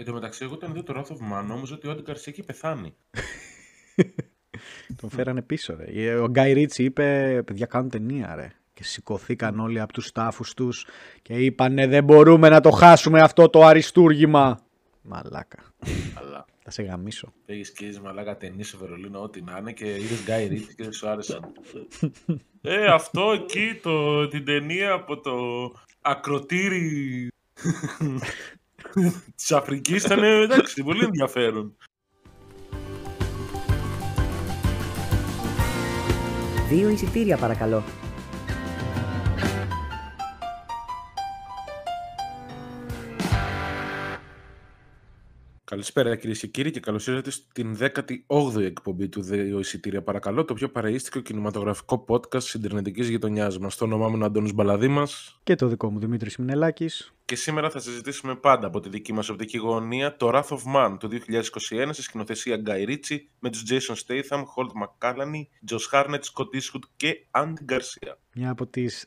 Εν τω μεταξύ, εγώ όταν δει το Wrath of Man, νόμιζα ότι ο Άντι Γκαρσία έχει πεθάνει. Τον φέρανε πίσω, ρε. Ο Γκάι Ρίτσι είπε, παιδιά κάνουν ταινία, ρε. Και σηκωθήκαν όλοι από τους τάφους τους και είπανε δεν μπορούμε να το χάσουμε αυτό το αριστούργημα. Μαλάκα. Αλλά Θα σε γαμίσω. πήγες και είδες μαλάκα ταινίες σε Βερολίνο, ό,τι να είναι και είδες Γκάι Ρίτσι και δεν σου άρεσαν. ε, αυτό εκεί, το, την ταινία από το ακροτήρι της Αφρικής ήταν εντάξει, πολύ ενδιαφέρον. Δύο εισιτήρια παρακαλώ. Καλησπέρα κυρίες και κύριοι και καλώς ήρθατε στην 18η εκπομπή του Δύο Εισιτήρια Παρακαλώ, το πιο παραίστικο κινηματογραφικό podcast της Ιντερνετικής γειτονιάς μας. Το όνομά μου είναι ο Αντώνης Μπαλαδήμας Και το δικό μου Δημήτρης Μινελάκης. και σήμερα θα συζητήσουμε πάντα από τη δική μας οπτική γωνία το Wrath of Man του 2021 σε σκηνοθεσία Guy Ritchie με τους Jason Statham, Holt McCallany, Josh Hartnett, Scott Eastwood και Andy Garcia. Μια από τις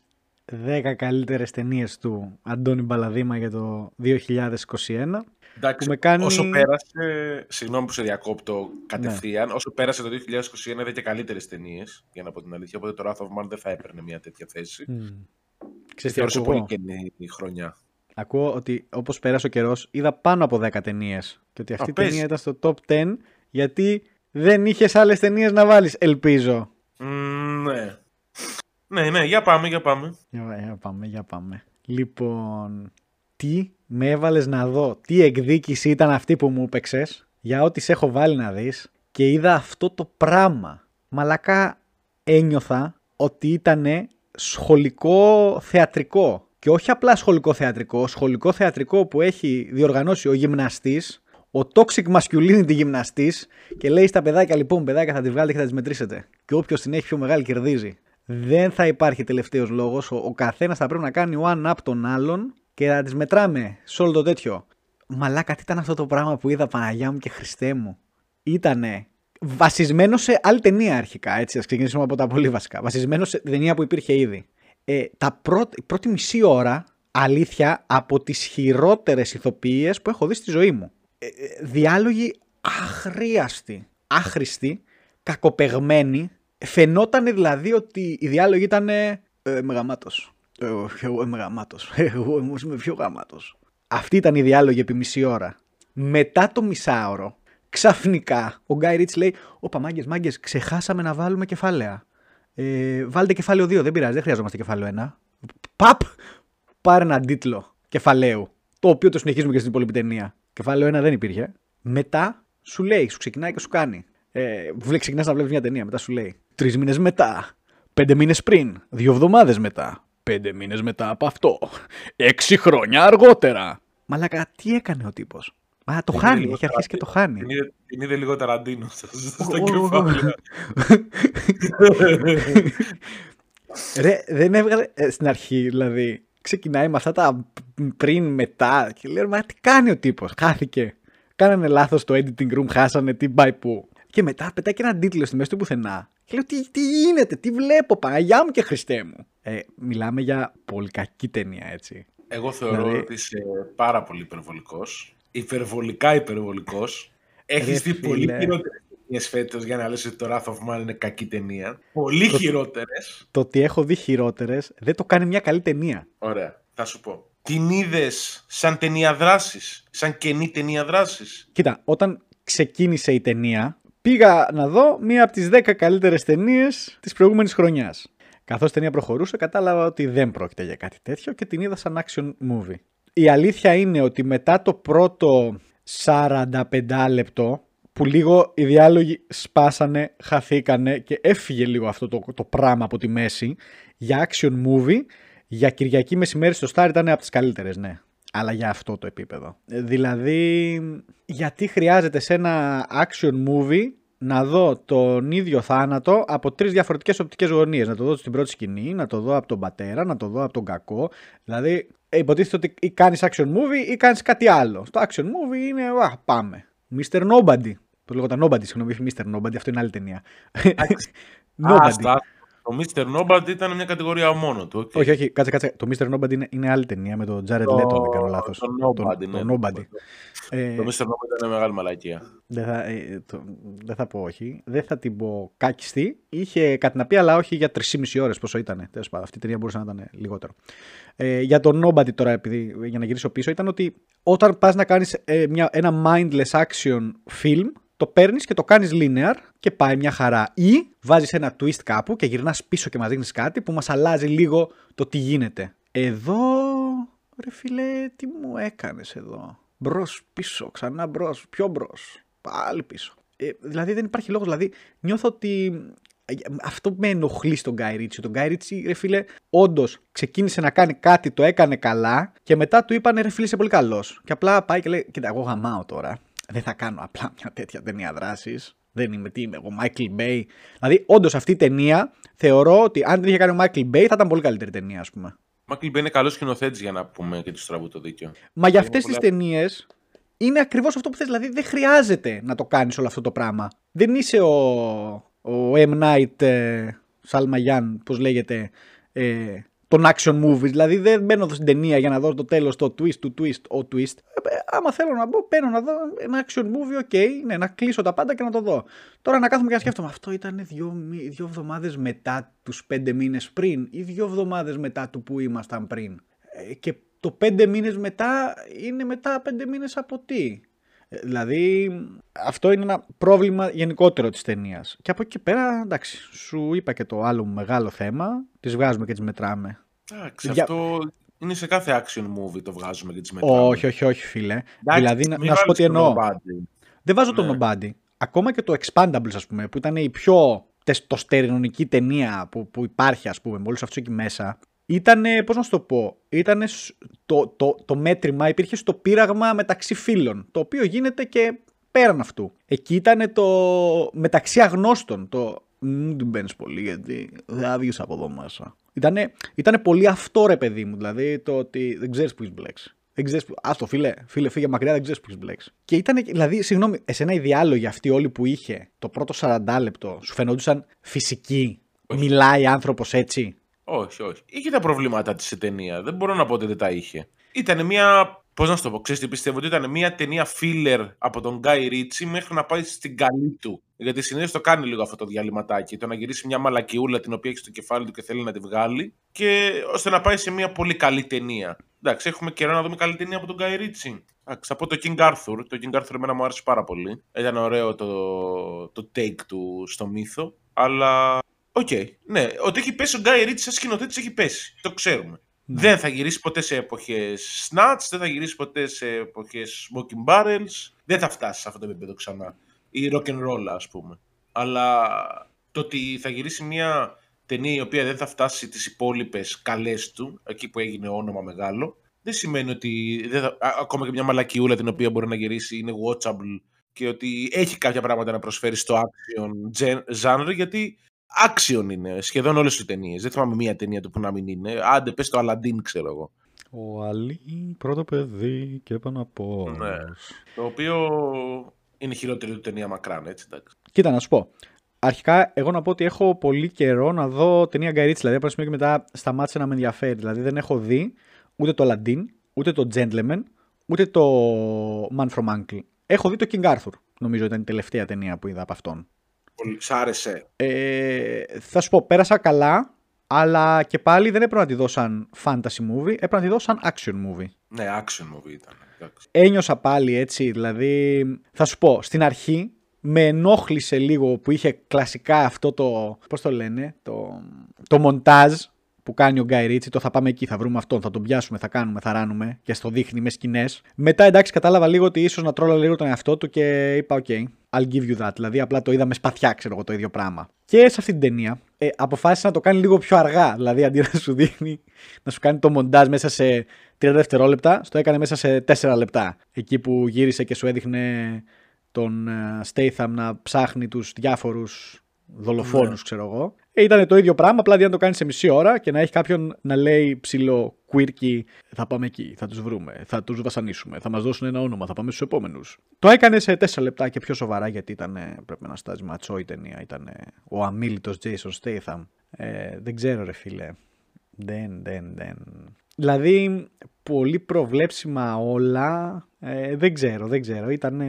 10 καλύτερες ταινίες του Αντώνη Μπαλαδήμα για το 2021. Εντάξει, Που με κάνει- όσο πέρασε. Συγγνώμη που σε διακόπτω κατευθείαν. Όσο πέρασε το 2021 είδα και καλύτερες ταινίες. Για να πω την αλήθεια. Οπότε το Wrath of Man δεν θα έπαιρνε μια τέτοια θέση. Μμ. Και Ξέρεις τι θεώρησα ακούω; πολύ καινή η χρονιά. Ακούω ότι όπως πέρασε ο καιρός είδα πάνω από 10 ταινίες. Και ότι αυτή η πες. ταινία ήταν στο top 10 γιατί δεν είχες άλλες ταινίες να βάλεις, ελπίζω. Μμμ, ναι. Ναι, ναι, για πάμε, για πάμε. Για, για πάμε, για πάμε. Λοιπόν, τι με έβαλες να δω, τι εκδίκηση ήταν αυτή που μου έπαιξες για ό,τι σε έχω βάλει να δεις και είδα αυτό το πράγμα. Μαλακά ένιωθα ότι ήταν σχολικό θεατρικό και όχι απλά σχολικό θεατρικό, σχολικό θεατρικό που έχει διοργανώσει ο γυμναστής, ο toxic masculinity γυμναστής και λέει στα παιδάκια λοιπόν παιδάκια θα τη βγάλετε και θα τις μετρήσετε και όποιος την έχει πιο μεγάλη κερδίζει. Δεν θα υπάρχει τελευταίος λόγος, ο, ο καθένας θα πρέπει να κάνει one-up τον άλλον και να τις μετράμε σε όλο το τέτοιο. Μαλάκα τι ήταν αυτό το πράγμα που είδα Παναγιά μου και Χριστέ μου. Ήτανε βασισμένο σε άλλη ταινία αρχικά, έτσι, ας ξεκινήσουμε από τα πολύ βασικά. Βασισμένο σε ταινία που υπήρχε ήδη. Ε, τα πρώτη, η πρώτη μισή ώρα, αλήθεια, από τις χειρότερες ηθοποιίες που έχω δει στη ζωή μου. Ε, ε, διάλογοι αχρίαστοι, άχρηστοι, κακοπεγμένοι. Φαινόταν δηλαδή ότι οι διάλογοι ήταν ε, είμαι γαμάτος. Ε, εγώ είμαι γαμάτος. Εγώ είμαι πιο γαμάτος. Αυτή ήταν η διάλογη επί μισή ώρα. Μετά το μισάωρο, ξαφνικά, ο Γκάι Ρίτς λέει «Ωπα μάγκες, μάγκες, ξεχάσαμε να βάλουμε κεφάλαια. Ε, βάλτε κεφάλαιο 2, δεν πειράζει, δεν χρειαζόμαστε κεφάλαιο 1. Παπ! Πάρε έναν τίτλο κεφαλαίου, το οποίο το συνεχίζουμε και στην υπόλοιπη ταινία. Κεφάλαιο 1 δεν υπήρχε. Μετά σου λέει, σου ξεκινάει και σου κάνει. Ε, ξεκινάς να βλέπεις μια ταινία, μετά σου λέει Τρεις μήνες μετά, πέντε μήνες πριν, δύο εβδομάδες μετά, πέντε μήνες μετά από αυτό, έξι χρόνια αργότερα. Μαλάκα, τι έκανε ο τύπος; Μα το Την χάνει, είδε λίγο έχει αρχίσει και το Ταραντίνο. χάνει. Την είδε, την είδε λίγο ταραντίνο στα, στα Ω, ω, ω. κεφάλαια. Ρε, δεν έβγαλε ε, στην αρχή, δηλαδή. Ξεκινάει με αυτά τα πριν, μετά. Και λέω, Μα τι κάνει ο τύπος. Χάθηκε. Κάνανε λάθος το editing room, χάσανε τι πάει πού. Και μετά πετάει και ένα τίτλο στη μέση του πουθενά. Και λέω, τι, τι γίνεται, τι βλέπω, Παναγιά μου και Χριστέ μου. Ε, μιλάμε για πολύ κακή ταινία, έτσι. Εγώ θεωρώ Δηλαδή- ότι είσαι πάρα πολύ υπερβολικός. Υπερβολικά υπερβολικός. Έχεις Ρε δει πολύ φίλε. χειρότερες ταινίες φέτος για να λες ότι το Wrath of Man είναι κακή ταινία. Πολύ χειρότερες. Το ότι έχω δει χειρότερες δεν το κάνει μια καλή ταινία. Ωραία, θα σου πω. Την είδες σαν ταινία δράσης, σαν καινή ταινία δράσης; Κοίτα, όταν ξεκίνησε η ταινία, πήγα να δω μία από τις 10 καλύτερες ταινίες της προηγούμενης χρονιάς. Καθώς η ταινία προχωρούσε, κατάλαβα ότι δεν πρόκειται για κάτι τέτοιο και την είδα σαν action movie. Η αλήθεια είναι ότι μετά το πρώτο 45 λεπτό, που λίγο οι διάλογοι σπάσανε, χαθήκανε και έφυγε λίγο αυτό το, το πράγμα από τη μέση, για action movie, για Κυριακή μεσημέρι στο Star ήταν από τις καλύτερες, ναι. Αλλά για αυτό το επίπεδο. Ε, Δηλαδή, γιατί χρειάζεται σε ένα action movie να δω τον ίδιο θάνατο από τρεις διαφορετικές οπτικές γωνίες. Να το δω στην πρώτη σκηνή, να το δω από τον πατέρα, να το δω από τον κακό. Δηλαδή, ε, υποτίθεται ότι ή κάνεις action movie ή κάνεις κάτι άλλο. Στο action movie είναι, α, πάμε. Mr. Nobody. Το λέγονταν Nobody, συγγνώμη, όχι Mr. Nobody, αυτό είναι άλλη ταινία. Nobody. Άστα. Το Mr. Nobody ήταν μια κατηγορία μόνο του. Okay. Όχι, όχι, κάτσε, κάτσε. Το Mr. Nobody είναι, είναι άλλη ταινία με τον Jared Το- Leto, αν δεν κάνω λάθος. το Nobody, ναι. Το Nobody. Ε, Το Mr. Nobody ήταν μεγάλη μαλακία. δεν, θα, ε, το, δεν θα πω όχι. Δεν θα την πω κάκιστη. Είχε κάτι να πει, αλλά όχι για 3,5 ώρες πόσο ήταν. Τέλος πάντων, αυτή η ταινία μπορούσε να ήταν λιγότερο. Ε, για το Nobody τώρα, επειδή, για να γυρίσω πίσω, ήταν ότι όταν πας να κάνεις ε, μια, ένα mindless action film, το παίρνεις και το κάνεις linear και πάει μια χαρά. Ή βάζεις ένα twist κάπου και γυρνάς πίσω και μας δείχνεις κάτι που μας αλλάζει λίγο το τι γίνεται. Εδώ, ρε φίλε, τι μου έκανες εδώ; Μπρος, πίσω, ξανά μπρος, πιο μπρος. Πάλι πίσω. Ε, δηλαδή δεν υπάρχει λόγος. Δηλαδή νιώθω ότι ε, αυτό που με ενοχλεί στον Guy Ritchie. Τον Guy Ritchie, ρε φίλε, όντως ξεκίνησε να κάνει κάτι, το έκανε καλά και μετά του είπανε ρε φίλε, είσαι πολύ καλός. Και απλά πάει και λέει: Κοίτα, εγώ γαμάω τώρα. Δεν θα κάνω απλά μια τέτοια ταινία δράσης. Δεν είμαι, τι είμαι εγώ, Michael Bay. Δηλαδή, όντως αυτή η ταινία θεωρώ ότι αν την είχε κάνει ο Michael Bay θα ήταν πολύ καλύτερη ταινία, ας πούμε. Μάκλ Μπέ είναι καλός σκηνοθέτης για να πούμε και του στραβού το δίκιο. Μα για Είναι αυτές τις πολλά- ταινίες είναι ακριβώς αυτό που θες. Δηλαδή, δεν χρειάζεται να το κάνεις όλο αυτό το πράγμα. Δεν είσαι ο, ο M. Night ε, Salmayan, πώς λέγεται, ε, τον action movie. Δηλαδή, δεν μπαίνω εδώ στην ταινία για να δω το τέλος, το twist του twist, ο twist. Ε, ε, άμα θέλω να μπω, παίρνω να δω ένα action movie, ok, ναι, να κλείσω τα πάντα και να το δω. Τώρα να κάθομαι και να σκέφτομαι, αυτό ήταν δύο, μη- δύο εβδομάδες μετά τους πέντε μήνες πριν ή δύο εβδομάδες μετά του που ήμασταν πριν. Ε, και το πέντε μήνες μετά είναι μετά πέντε μήνες από τι. Ε, Δηλαδή αυτό είναι ένα πρόβλημα γενικότερο της ταινίας. Και από εκεί και πέρα εντάξει σου είπα και το άλλο μου μεγάλο θέμα. Τις βγάζουμε και τις μετράμε. Εντάξει, Για- αυτό είναι σε κάθε action movie το βγάζουμε και τις μετράμε. Όχι όχι όχι φίλε. Εντάξει, δηλαδή να, μην να σου πω βάλεις τι το εννοώ. Nobody. Δεν βάζω Ναι. το Nobody. Ακόμα και το Expandables, ας πούμε, που ήταν η πιο τεστοστερονική ταινία που, που υπάρχει, ας πούμε, με όλους αυτούς εκεί μέσα. Ήταν, πώς να σου το πω, ήταν το, το, το μέτρημα υπήρχε στο πείραγμα μεταξύ φίλων, το οποίο γίνεται και πέραν αυτού. Εκεί ήταν το μεταξύ αγνώστων, το μην την παίρνει πολύ γιατί δεν θα βγεις από εδώ μέσα. Ήτανε, ήτανε πολύ αυτό ρε παιδί μου, δηλαδή το ότι δεν ξέρεις που έχεις μπλέξει. Δεν ξέρεις που... Άστο φίλε, φίλε φύγε μακριά, δεν ξέρεις που έχεις μπλέξει. Και ήταν, δηλαδή, συγγνώμη, εσένα οι διάλογοι αυτοί όλοι που είχε το πρώτο 40 λεπτό σου φαινόντουσαν φυσικοί. Μιλάει άνθρωπος έτσι; Όχι, όχι. Είχε τα προβλήματά της η ταινία. Δεν μπορώ να πω ότι δεν τα είχε. Ήταν μια. Πώς να σου το πω, ξέρεις τι πιστεύω, ότι ήταν μια ταινία filler από τον Γκάι Ρίτσι μέχρι να πάει στην καλή του. Γιατί συνήθως το κάνει λίγο αυτό το διαλυματάκι. Το να γυρίσει μια μαλακιούλα την οποία έχει στο κεφάλι του και θέλει να τη βγάλει. Και ώστε να πάει σε μια πολύ καλή ταινία. Εντάξει, έχουμε καιρό να δούμε καλή ταινία από τον Γκάι Ρίτσι. Εντάξει, θα πω το King Arthur. Το King Arthur εμένα μου άρεσε πάρα πολύ. Ήταν ωραίο το, το take του στο μύθο. Αλλά Οκ. Ναι, ότι έχει πέσει ο Γκάι Ρίτσι σαν σκηνοθέτης έχει πέσει. Το ξέρουμε. Ναι. Δεν θα γυρίσει ποτέ σε εποχές Snatch, δεν θα γυρίσει ποτέ σε εποχές Smoking Barrels. Δεν θα φτάσει σε αυτό το επίπεδο ξανά. Ή RocknRolla, ας πούμε. Αλλά το ότι θα γυρίσει μια ταινία η οποία δεν θα φτάσει τις υπόλοιπες καλές του, εκεί που έγινε όνομα μεγάλο, δεν σημαίνει ότι δεν θα, α- ακόμα και μια μαλακιούλα την οποία μπορεί να γυρίσει είναι watchable και ότι έχει κάποια πράγματα να προσφέρει στο action gen- genre γιατί action είναι σχεδόν όλες οι ταινίες. Δεν θυμάμαι μία ταινία του που να μην είναι. Άντε πες το Aladdin ξέρω εγώ. Ο Αλή, πρώτο παιδί και πάνω από. Ναι. Το οποίο είναι η χειρότερη του ταινία μακράν, έτσι εντάξει. Κοίτα, να σου πω. Αρχικά, εγώ να πω ότι έχω πολύ καιρό να δω ταινία Γκαρίτσι. Δηλαδή, από ένα σημείο και μετά σταμάτησε να με ενδιαφέρει. Δηλαδή, δεν έχω δει ούτε το Aladdin, ούτε το Gentleman, ούτε το Man from Uncle. Έχω δει το King Arthur. Νομίζω ήταν η τελευταία ταινία που είδα από αυτόν. Πολύ... Σ' άρεσε. Ε, θα σου πω, πέρασα καλά, αλλά και πάλι δεν έπρεπε να τη δω σαν fantasy movie, έπρεπε να τη δω σαν action movie. Ναι, action movie ήταν. εντάξει. ένιωσα πάλι έτσι, δηλαδή θα σου πω, στην αρχή με ενόχλησε λίγο που είχε κλασικά αυτό το, πώς το λένε, το, το μοντάζ που κάνει ο Γκάι Ρίτσι, το θα πάμε εκεί, θα βρούμε αυτόν, θα τον πιάσουμε, θα κάνουμε, θα ράνουμε και στο δείχνει με σκηνές. Μετά εντάξει κατάλαβα λίγο ότι ίσως να τρόλα λίγο τον εαυτό του και είπα ok, I'll give you that, δηλαδή απλά το είδα με σπαθιά ξέρω εγώ το ίδιο πράγμα. Και σε αυτή την ταινία ε, αποφάσισε να το κάνει λίγο πιο αργά, δηλαδή αντί να σου δείχνει, να σου κάνει το μοντάζ μέσα σε 30 δευτερόλεπτα, στο έκανε μέσα σε 4 λεπτά. Εκεί που γύρισε και σου έδειχνε τον ε, Statham να ψάχνει τους διάφορους δολοφόνους, ξέρω εγώ. Ε, ήταν το ίδιο πράγμα, απλά αντί να το κάνεις σε μισή ώρα και να έχει κάποιον να λέει ψηλό quirky, θα πάμε εκεί, θα τους βρούμε, θα τους βασανίσουμε, θα μας δώσουν ένα όνομα, θα πάμε στους επόμενους. Το έκανε σε 4 λεπτά και πιο σοβαρά γιατί ήταν, πρέπει να στάζει ματσό η ταινία, ήταν ο αμήλυτος Jason Statham. Ε, δεν ξέρω, ρε φίλε. Δεν, δεν, δεν. Δηλαδή, πολύ προβλέψιμα όλα. Ε, δεν ξέρω, δεν ξέρω. Ήταν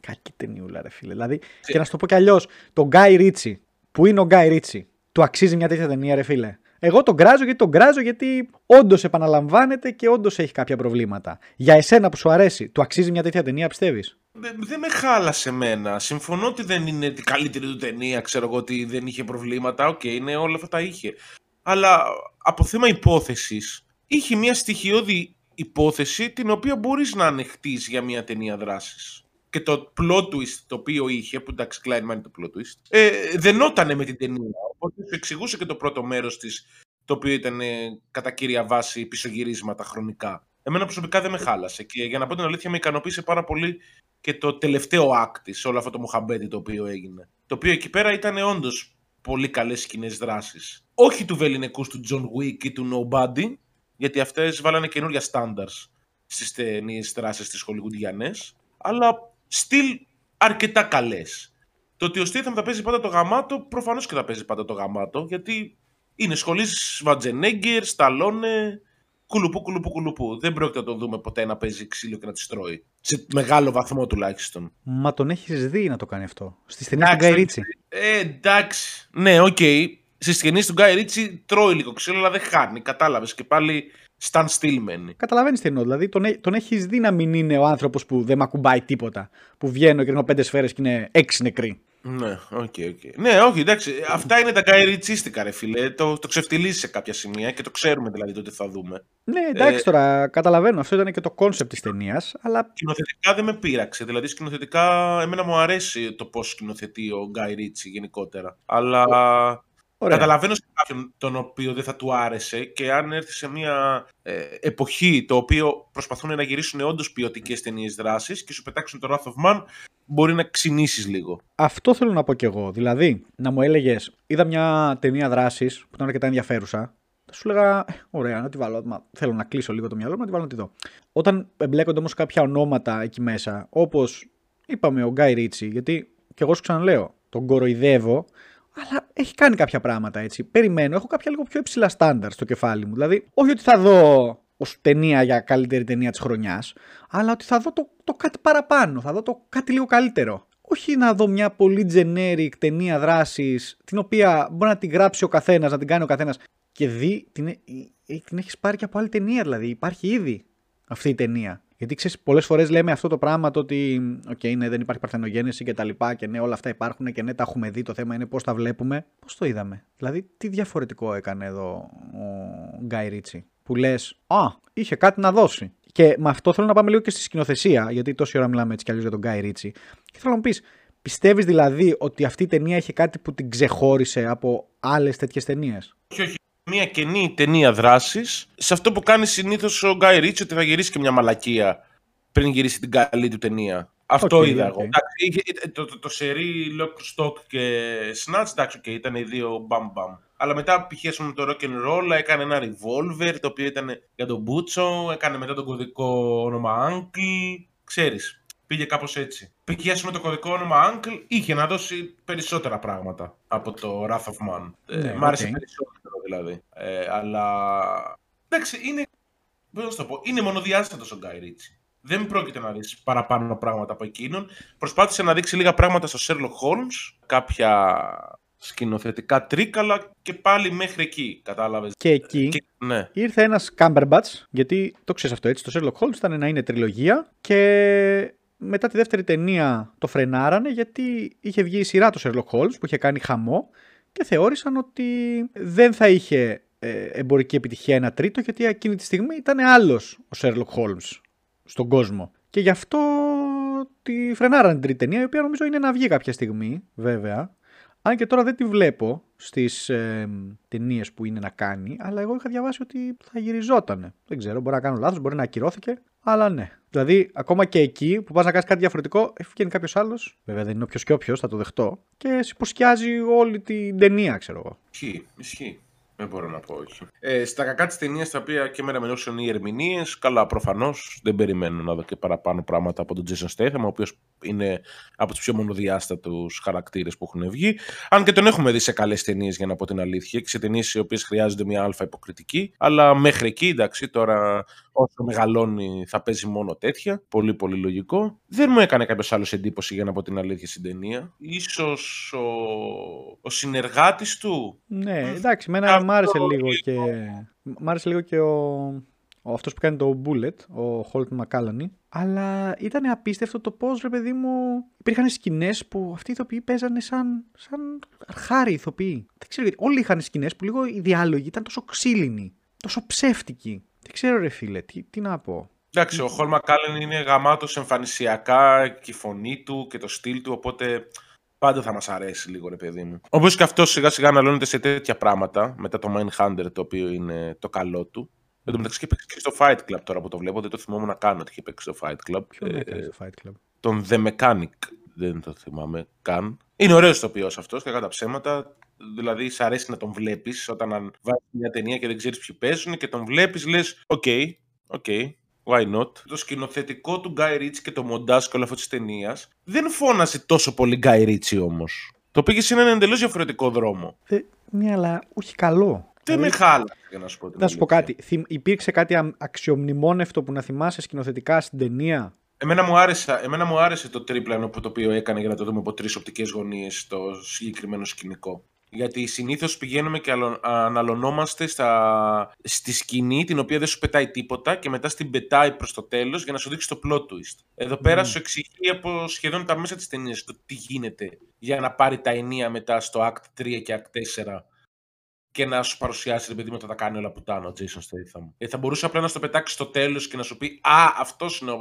κακή ταινιούλα, ρε φίλε. Δηλαδή, και να σου το πω κι αλλιώς, το Γκάι Ρίτσι, που είναι ο Γκάι Ρίτσι, του αξίζει μια τέτοια ταινία, ρε φίλε. Εγώ τον κράζω γιατί τον κράζω γιατί όντως επαναλαμβάνεται και όντως έχει κάποια προβλήματα. Για εσένα που σου αρέσει, του αξίζει μια τέτοια ταινία, πιστεύεις; Δεν με χάλασε εμένα. Συμφωνώ ότι δεν είναι την καλύτερη του ταινία, ξέρω εγώ ότι δεν είχε προβλήματα. Ok, okay, ναι, όλα αυτά τα είχε. Αλλά από θέμα υπόθεσης, είχε μια στοιχειώδη υπόθεση την οποία μπορείς να ανεχτείς για μια ταινία δράσης. Και το plot twist το οποίο είχε, που εντάξει, κλάιν μάιν είναι το plot twist, ε, δενότανε με την ταινία. Οπότε σου εξηγούσε και το πρώτο μέρος της, το οποίο ήταν ε, κατά κύρια βάση πισωγυρίσματα χρονικά. Εμένα προσωπικά δεν με χάλασε. Και για να πω την αλήθεια, με ικανοποίησε πάρα πολύ και το τελευταίο άκτη σε όλο αυτό το Μουχαμπέτι το οποίο έγινε. Το οποίο εκεί πέρα ήταν όντως πολύ καλές κοινέ δράσει. Όχι του βεληνικούς του John Wick ή του Nobody, γιατί αυτές βάλανε καινούργια standards στις ταινίες δράσει της Hollywoodianέ, αλλά στυλ αρκετά καλές. Το ότι ο Στίθαμ θα παίζει πάντα το γαμάτο, προφανώς και θα παίζει πάντα το γαμάτο, γιατί είναι σχολής Βατζενέγκερ, Σταλόνε, κουλουπού, κουλουπού, κουλουπού. Δεν πρόκειται να τον δούμε ποτέ να παίζει ξύλο και να τη τρώει. Σε μεγάλο βαθμό τουλάχιστον. Μα τον έχεις δει να το κάνει αυτό. Στις ταινίες του Γκάι Ρίτσι. Ε, εντάξει. Ναι, ok. Okay. Στις ταινίες του Γκάι Ρίτσι τρώει λίγο ξύλο, αλλά δεν χάνει. Κατάλαβες. Και πάλι stand still μένει. Καταλαβαίνεις τι εννοώ. Δηλαδή τον, τον έχεις δει να μην είναι ο άνθρωπος που δεν με ακουμπάει τίποτα. Που βγαίνω και ρίχνω πέντε σφαίρες και είναι έξι νεκροί. Ναι, ok, okay, okay. Ναι, όχι, εντάξει. Αυτά είναι τα γκαϊριτσίστικα, ρε φίλε. Το, το ξεφτυλίζει σε κάποια σημεία και το ξέρουμε δηλαδή το τι θα δούμε. Ναι, εντάξει ε, τώρα, καταλαβαίνω. Αυτό ήταν και το concept της ταινίας. Αλλά... Σκηνοθετικά δεν με πείραξε. Δηλαδή, σκηνοθετικά, εμένα μου αρέσει το πώς σκηνοθετεί ο Γκάι Ρίτσι γενικότερα. Αλλά Ωραία. Καταλαβαίνω σε κάποιον τον οποίο δεν θα του άρεσε και αν έρθει σε μια ε, εποχή το οποίο προσπαθούν να γυρίσουν όντως ποιοτικές ταινίες δράσης και σου πετάξουν το Wrath of Man, μπορεί να ξινίσεις λίγο. Αυτό θέλω να πω κι εγώ. Δηλαδή, να μου έλεγες, είδα μια ταινία δράσης που ήταν αρκετά ενδιαφέρουσα. Θα σου έλεγα, «Ε, ωραία, να τη βάλω. Μα, θέλω να κλείσω λίγο το μυαλό μου, να τη βάλω να τη δω. Όταν εμπλέκονται όμως κάποια ονόματα εκεί μέσα, όπως είπαμε ο Γκάι Ρίτσι, γιατί κι εγώ σου ξαναλέω, τον κοροϊδεύω αλλά έχει κάνει κάποια πράγματα έτσι. Περιμένω, έχω κάποια λίγο πιο υψηλά στάνταρ στο κεφάλι μου. Δηλαδή, όχι ότι θα δω ως ταινία για καλύτερη ταινία της χρονιάς, αλλά ότι θα δω το, το κάτι παραπάνω, θα δω το κάτι λίγο καλύτερο. Όχι να δω μια πολύ generic ταινία δράσης, την οποία μπορεί να την γράψει ο καθένας, να την κάνει ο καθένας και δει την, ε, ε, την έχεις πάρει και από άλλη ταινία. Δηλαδή, υπάρχει ήδη αυτή η ταινία. Γιατί ξέρεις, πολλές φορές λέμε αυτό το πράγμα το ότι okay, ναι, δεν υπάρχει παρθενογέννηση και τα λοιπά και ναι, όλα αυτά υπάρχουν και ναι, τα έχουμε δει. Το θέμα είναι πώς τα βλέπουμε. Πώς το είδαμε; Δηλαδή, τι διαφορετικό έκανε εδώ ο Γκάι Ρίτσι. Που λες, Α, είχε κάτι να δώσει. Και με αυτό θέλω να πάμε λίγο και στη σκηνοθεσία, γιατί τόση ώρα μιλάμε έτσι κι αλλιώς για τον Γκάι Ρίτσι. Και θέλω να μου πεις, πιστεύεις δηλαδή ότι αυτή η ταινία είχε κάτι που την ξεχώρισε από άλλες τέτοιες ταινίες; Όχι, όχι μια καινή ταινία δράσης σε αυτό που κάνει συνήθως ο Γκάι Ρίτσι ότι θα γυρίσει και μια μαλακία πριν γυρίσει την καλή του ταινία. Αυτό okay, είδα εγώ. Okay. το, το, το, σερί Lock, Stock και Snatch, εντάξει, okay, ήταν οι δύο μπαμ μπαμ. Αλλά μετά π.χ. με το Rock and Roll έκανε ένα revolver το οποίο ήταν για τον Μπούτσο, έκανε μετά τον κωδικό όνομα Uncle. Ξέρεις, πήγε κάπως έτσι. Π.χ. με το κωδικό όνομα Uncle είχε να δώσει περισσότερα πράγματα από το Wrath of Man. Ε, ναι, ε, μ' άρεσε περισσότερο δηλαδή. Ε, αλλά εντάξει, είναι, πώς το πω, είναι μονοδιάστατος ο Γκάι Ρίτσι. Δεν πρόκειται να δεις παραπάνω πράγματα από εκείνον. Προσπάθησε να δείξει λίγα πράγματα στο Sherlock Holmes, κάποια σκηνοθετικά τρικ, αλλά και πάλι μέχρι εκεί, κατάλαβες. Και εκεί και, ναι. ήρθε ένας Cumberbatch, γιατί το ξέρεις αυτό έτσι, το Sherlock Holmes ήταν να είναι τριλογία και μετά τη δεύτερη ταινία το φρενάρανε γιατί είχε βγει η σειρά του Sherlock Holmes που είχε κάνει χαμό και θεώρησαν ότι δεν θα είχε ε, εμπορική επιτυχία ένα τρίτο γιατί εκείνη τη στιγμή ήταν άλλος ο Sherlock Holmes στον κόσμο. Και γι' αυτό τη φρενάρανε την τρίτη ταινία η οποία νομίζω είναι να βγει κάποια στιγμή βέβαια. Αν και τώρα δεν τη βλέπω στις ε, ταινίες που είναι να κάνει, αλλά εγώ είχα διαβάσει ότι θα γυριζόταν. Δεν ξέρω, μπορεί να κάνω λάθος, μπορεί να ακυρώθηκε, αλλά ναι. Δηλαδή, ακόμα και εκεί που πας να κάνεις κάτι διαφορετικό, βγαίνει κάποιος άλλος. Βέβαια, δεν είναι όποιος και όποιος, θα το δεχτώ. Και σε υποσκιάζει όλη την ταινία, ξέρω εγώ. Ισχύει, ισχύει. Δεν μπορώ να πω όχι. Ε, στα κακά της ταινίας, τα οποία και μέρα με οι ερμηνείες, καλά, προφανώς δεν περιμένω να δω και παραπάνω πράγματα από τον Jason Statham, ο οποίος είναι από τους πιο μονοδιάστατους χαρακτήρες που έχουν βγει. Αν και τον έχουμε δει σε καλές ταινίες, για να πω την αλήθεια, και σε ταινίες οι οποίες χρειάζονται μια αλφα υποκριτική. Αλλά μέχρι εκεί, εντάξει, τώρα όσο μεγαλώνει θα παίζει μόνο τέτοια. Πολύ, πολύ λογικό. Δεν μου έκανε κάποιος άλλος εντύπωση, για να πω την αλήθεια, στην ταινία. Ίσως ο, ο συνεργάτης του; Ναι, εντάξει, μένα μ' άρεσε λίγο και, μ άρεσε λίγο και ο, ο αυτός που κάνει το Bullet, ο Holt McCallany, αλλά ήταν απίστευτο το πώς, ρε παιδί μου, υπήρχαν σκηνές που αυτοί οι ηθοποιοί παίζανε σαν, σαν αρχάρι ηθοποιοί. Δεν ξέρω γιατί, όλοι είχαν σκηνές που λίγο οι διάλογοι ήταν τόσο ξύλινοι, τόσο ψεύτικοι. Δεν ξέρω ρε φίλε, τι, τι να πω. Εντάξει, ο Χολ Μακάλεν είναι γαμάτος εμφανισιακά και η φωνή του και το στυλ του, οπότε πάντα θα μας αρέσει λίγο ρε παιδί μου. Όπως και αυτό σιγά σιγά αναλώνεται σε τέτοια πράγματα, μετά το Mindhunter το οποίο είναι το καλό του. Εν τω μεταξύ και και στο Fight Club τώρα που το βλέπω, δεν το θυμόμουν καν ότι είχε παίξει στο Fight Club. Ποιο ε, στο Fight Club; Τον The Mechanic, δεν το θυμάμαι καν. Είναι ωραίος ηθοποιός αυτός, κατά τα ψέματα. Δηλαδή, σ' αρέσει να τον βλέπεις όταν βάζεις μια ταινία και δεν ξέρεις ποιοι παίζουν και τον βλέπεις, λες: Ok, ok, why not; Το σκηνοθετικό του Guy Ritchie και το μοντάζ και όλη αυτή τη ταινία δεν φώνασε τόσο πολύ Guy Ritchie όμως. Το πήγε σε έναν εντελώς διαφορετικό δρόμο. Ε, ναι, αλλά όχι καλό. Δεν με χάλασε, για να σου πω. Να σου πω κάτι. Υπήρξε κάτι αξιομνημόνευτο που να θυμάσαι σκηνοθετικά στην ταινία; Εμένα μου, άρεσε, εμένα μου άρεσε το τρίπλανο που το οποίο έκανε για να το δούμε από τρεις οπτικές γωνίες στο συγκεκριμένο σκηνικό. Γιατί συνήθως πηγαίνουμε και αναλωνόμαστε στα... στη σκηνή την οποία δεν σου πετάει τίποτα και μετά στην πετάει προς το τέλος για να σου δείξει το plot twist. Εδώ πέρα σου εξηγεί από σχεδόν τα μέσα της ταινίας το τι γίνεται για να πάρει τα ενία μετά στο Act 3 και Act 4 και να σου παρουσιάσει επειδή μετά τα κάνει όλα πουτάνα ο Jason Statham. Ε, θα μπορούσε απλά να στο πετάξει στο τέλος και να σου πει Α, αυτός είναι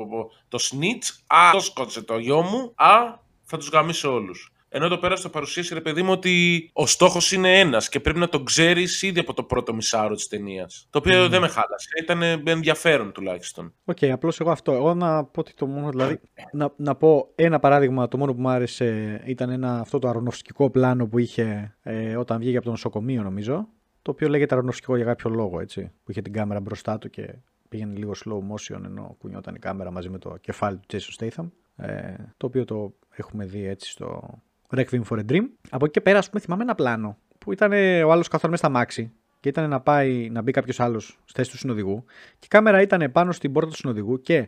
το snitch. Α, αυτός σκότωσε το γιο μου. Α, θα τους γαμήσω όλους. Ενώ εδώ πέρα στο παρουσίασε ρε παιδί μου ότι ο στόχος είναι ένας και πρέπει να τον ξέρεις ήδη από το πρώτο μισάωρο της ταινίας. Το οποίο δεν με χάλασε. Ήταν ενδιαφέρον τουλάχιστον. Ok, okay, απλώς εγώ αυτό. Εγώ να πω ότι το μόνο. Δηλαδή, να, να πω ένα παράδειγμα. Το μόνο που μου άρεσε ήταν ένα, αυτό το αρονοφσκικό πλάνο που είχε ε, όταν βγήκε από το νοσοκομείο, νομίζω. Το οποίο λέγεται αρονοφσκικό για κάποιο λόγο, έτσι. Που είχε την κάμερα μπροστά του και πήγαινε λίγο slow motion ενώ κουνιόταν η κάμερα μαζί με το κεφάλι του Jason Statham. Ε, το οποίο το έχουμε δει έτσι στο, Requiem for a Dream. Από εκεί και πέρα, ας πούμε, θυμάμαι ένα πλάνο που ήταν ο άλλος καθόλου μέσα στα μάξι και ήταν να, πάει, να μπει κάποιος άλλος στη θέση του συνοδηγού και η κάμερα ήταν πάνω στην πόρτα του συνοδηγού και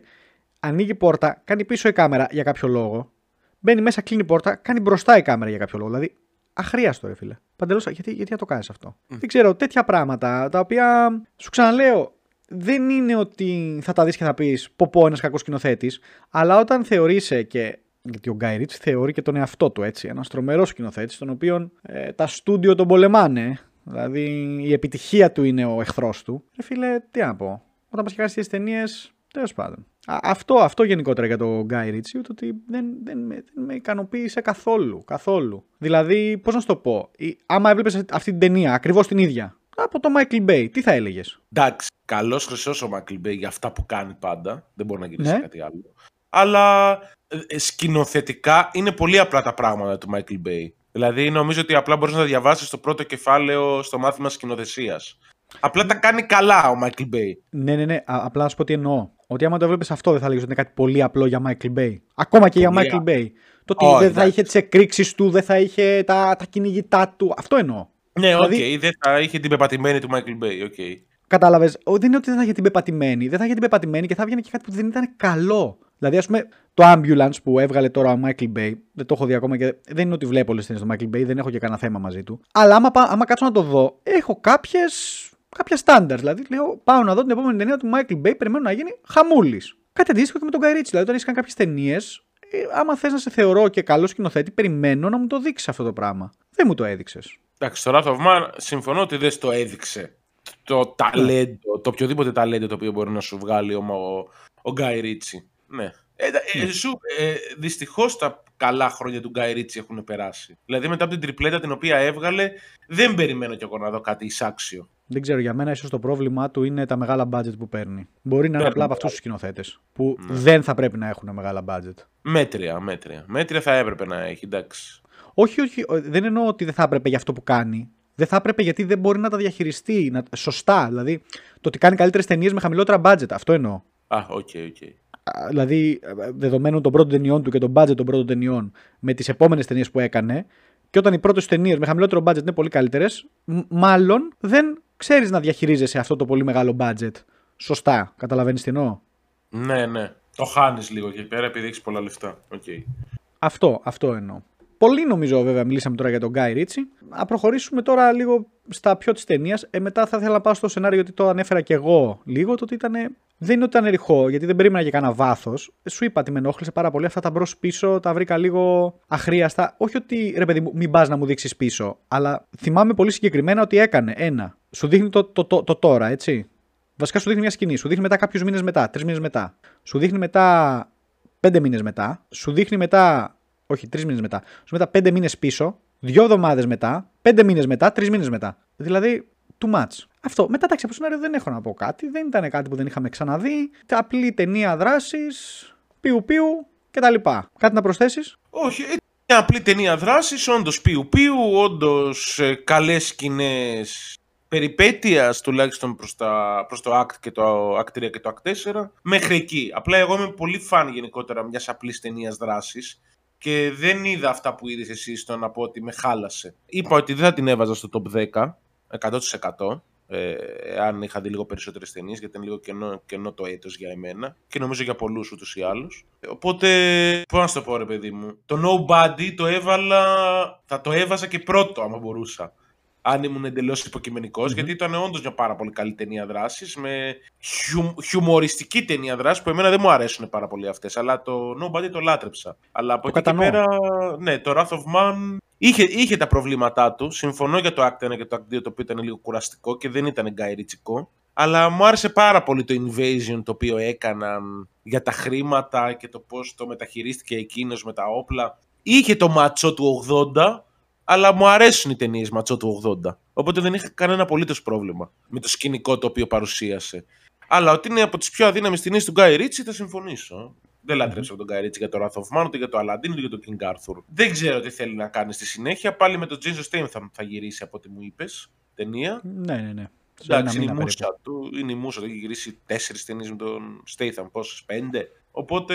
ανοίγει η πόρτα, κάνει πίσω η κάμερα για κάποιο λόγο, μπαίνει μέσα, κλείνει η πόρτα, κάνει μπροστά η κάμερα για κάποιο λόγο. Δηλαδή, αχρίαστο, ρε φίλε. Παντελώς, γιατί, γιατί να το κάνεις αυτό; Mm. Δεν ξέρω, τέτοια πράγματα τα οποία σου ξαναλέω, δεν είναι ότι θα τα δεις και θα πεις πω πω ένας κακός σκηνοθέτης, αλλά όταν θεωρείσαι και γιατί ο Γκάι Ρίτς θεωρεί και τον εαυτό του έτσι, ένας τρομερός σκηνοθέτης, τον οποίο ε, τα στούντιο τον πολεμάνε. Δηλαδή η επιτυχία του είναι ο εχθρός του. Ρε φίλε, τι να πω. Όταν πας και κάνει τις ταινίες, τέλος πάντων. αυτό, αυτό γενικότερα για τον Γκάι Ρίτσι, ότι δεν, δεν, με, δεν με ικανοποίησε καθόλου. καθόλου. Δηλαδή, πώς να σου το πω, άμα έβλεπες αυτή την ταινία, ακριβώς την ίδια, από το Michael Bay, τι θα έλεγες; Εντάξει, καλός χρυσός ο Michael Bay για αυτά που κάνει πάντα. Δεν μπορεί να γυρίσει ναι. κάτι άλλο αλλά ε, σκηνοθετικά είναι πολύ απλά τα πράγματα του Michael Bay. Δηλαδή νομίζω ότι απλά μπορείς να τα διαβάσεις το πρώτο κεφάλαιο στο μάθημα σκηνοθεσίας. Απλά τα κάνει καλά ο Michael Bay. Ναι, ναι, ναι. απλά να σου πω τι εννοώ. Ότι άμα το έβλεπες αυτό δεν θα λέγεις ότι είναι κάτι πολύ απλό για Michael Bay. Ακόμα και για Michael Bay. Το ότι δεν θα είχε τις εκρήξεις του, δεν θα είχε τα, τα κυνηγητά του. Αυτό εννοώ. Ναι, οκ, δηλαδή... okay, δεν θα είχε την πεπατημένη του Michael Bay. Okay. Κατάλαβες. Δεν είναι ότι δεν θα είχε την πεπατημένη. Δεν θα είχε την πεπατημένη και θα βγαίνει και κάτι που δεν ήταν καλό. Δηλαδή, ας πούμε, το Ambulance που έβγαλε τώρα ο Michael Bay, δεν το έχω δει ακόμα και δεν είναι ότι βλέπω όλες τις ταινίες του Michael Bay, δεν έχω και κανένα θέμα μαζί του. Αλλά άμα, άμα κάτσω να το δω, έχω κάποιες κάποια standards. Δηλαδή, λέω, πάω να δω την επόμενη ταινία του Michael Bay, περιμένω να γίνει χαμούλης. Κάτι αντίστοιχο και με τον Guy Ritchie. Δηλαδή, όταν έχεις κάνει κάποιες ταινίες, ε, άμα θες να σε θεωρώ και καλό σκηνοθέτη, περιμένω να μου το δείξεις αυτό το πράγμα. Δεν μου το έδειξες. Εντάξει, το Wrath of Man συμφωνώ ότι δεν το έδειξε. Το ταλέντο, το οποιοδήποτε ταλέντο το οποίο μπορεί να σου βγάλει ο, ο, ο Guy Ritchie. Ναι. Ε, ε, ναι. σου, ε, Δυστυχώς τα καλά χρόνια του Γκάι Ρίτσι έχουν περάσει. Δηλαδή μετά από την τριπλέτα την οποία έβγαλε, δεν περιμένω κι εγώ να δω κάτι εισάξιο. Δεν ξέρω, για μένα ίσως το πρόβλημά του είναι τα μεγάλα budget που παίρνει. Μπορεί να είναι απλά από αυτούς τους σκηνοθέτες που ναι. δεν θα πρέπει να έχουν μεγάλα budget. Μέτρια, μέτρια. Μέτρια θα έπρεπε να έχει, εντάξει. Όχι, όχι, δεν εννοώ ότι δεν θα έπρεπε για αυτό που κάνει. Δεν θα έπρεπε γιατί δεν μπορεί να τα διαχειριστεί να... σωστά. Δηλαδή, το ότι κάνει καλύτερες ταινίες με χαμηλότερα budget. Αυτό εννοώ. Α, ok, okay, ok. Okay. Δηλαδή, δεδομένων των πρώτων ταινιών του και τον budget των πρώτων ταινιών με τις επόμενες ταινίες που έκανε, και όταν οι πρώτες ταινίες με χαμηλότερο budget είναι πολύ καλύτερες, μάλλον δεν ξέρεις να διαχειρίζεσαι αυτό το πολύ μεγάλο budget. Σωστά. Καταλαβαίνεις τι εννοώ; Ναι, ναι. Το χάνεις λίγο εκεί πέρα επειδή έχεις πολλά λεφτά. Okay. Αυτό, αυτό εννοώ. Πολύ νομίζω βέβαια μιλήσαμε τώρα για τον Guy Ritchie. Να προχωρήσουμε τώρα λίγο στα πιο της ταινίας. Ε, μετά θα ήθελα να πάω στο σενάριο γιατί το ανέφερα και εγώ λίγο. Το ότι ήταν. Δεν είναι ότι ήταν ρηχό, γιατί δεν περίμενα για κανένα βάθος. Σου είπα ότι με ενόχλησε πάρα πολύ. Αυτά τα μπρος πίσω τα βρήκα λίγο αχρίαστα. Όχι ότι ρε παιδί μου, μην πας να μου δείξεις πίσω. Αλλά θυμάμαι πολύ συγκεκριμένα ότι έκανε ένα. Σου δείχνει το, το, το, το τώρα, έτσι. Βασικά σου δείχνει μια σκηνή. Σου δείχνει μετά κάποιους μήνες μετά, τρεις μήνες μετά. Σου δείχνει μετά πέντε μήνες μετά. Σου δείχνει μετά όχι, τρεις μήνες μετά. Σου μετά πέντε μήνες πίσω, δύο εβδομάδες μετά, πέντε μήνες μετά, τρεις μήνες μετά. Δηλαδή, too much. Αυτό. Μετά εντάξει, από σενάριο δεν έχω να πω κάτι. Δεν ήταν κάτι που δεν είχαμε ξαναδεί. Απλή ταινία δράσης, πιου πιου κτλ. Κάτι να προσθέσεις; Όχι, ε, μια απλή ταινία δράσης, όντως πιου πιου, όντως ε, καλές σκηνές περιπέτειας τουλάχιστον προς, τα, προς το Act και το Act 3 και το Act 4 μέχρι εκεί. Απλά εγώ είμαι πολύ φαν γενικότερα μιας απλής ταινίας δράσης και δεν είδα αυτά που είδες εσύ στο να πω ότι με χάλασε. Είπα ότι δεν θα την έβαζα στο top 10, 100%. Ε, αν είχα δει λίγο περισσότερες ταινίες, γιατί είναι λίγο κενό, κενό το έτος για εμένα και νομίζω για πολλούς ούτως ή άλλως. Οπότε, πώς να σου το πω, ρε παιδί μου. Το Nobody το έβαλα. Θα το έβαζα και πρώτο, άμα μπορούσα αν ήμουν εντελώς γιατί ήταν όντως μια πάρα πολύ καλή ταινία δράσης, με χιου, χιουμοριστική ταινία δράσης που εμένα δεν μου αρέσουν πάρα πολύ αυτές. Αλλά το Nobody το λάτρεψα. Αλλά από εκεί και πέρα, ναι, το Wrath of Man είχε, είχε τα προβλήματά του. Συμφωνώ για το Act 1 και το Act 2, το οποίο ήταν λίγο κουραστικό και δεν ήταν γκαϊριτσικό. Αλλά μου άρεσε πάρα πολύ το invasion το οποίο έκαναν για τα χρήματα και το πώς το μεταχειρίστηκε εκείνος με τα όπλα. Είχε το μάτσο του 80, αλλά μου αρέσουν οι ταινίες ματσό του 80. Οπότε δεν είχα κανένα απολύτως πρόβλημα με το σκηνικό το οποίο παρουσίασε. Αλλά ότι είναι από τις πιο αδύναμες ταινίες του Γκάι Ρίτσι θα συμφωνήσω. Δεν λάτρεψα τον Γκάι Ρίτσι για το Wrath of Man, ούτε για το Aladdin, ούτε για το King Arthur. Δεν ξέρω τι θέλει να κάνει στη συνέχεια. Πάλι με τον Jason Statham θα γυρίσει από ό,τι μου είπες ταινία. Ναι, ναι, ναι. Εντάξει, είναι η μουσα του. Είναι η μουσα του. Έχει γυρίσει τέσσερις ταινίες με τον Statham. Πόσες, πέντε. Οπότε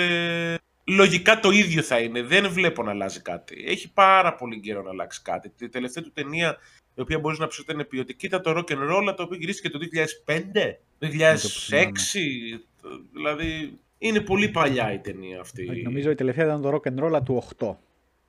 λογικά το ίδιο θα είναι. Δεν βλέπω να αλλάζει κάτι. Έχει πάρα πολύ καιρό να αλλάξει κάτι. Τη τελευταία του ταινία, η οποία μπορείς να πει ότι είναι ποιοτική, ήταν το Rock and Roll, το οποίο γυρίστηκε το 2005, 2006. Δηλαδή, είναι πολύ παλιά η ταινία αυτή. Νομίζω η τελευταία ήταν το Rock and Roll του 8.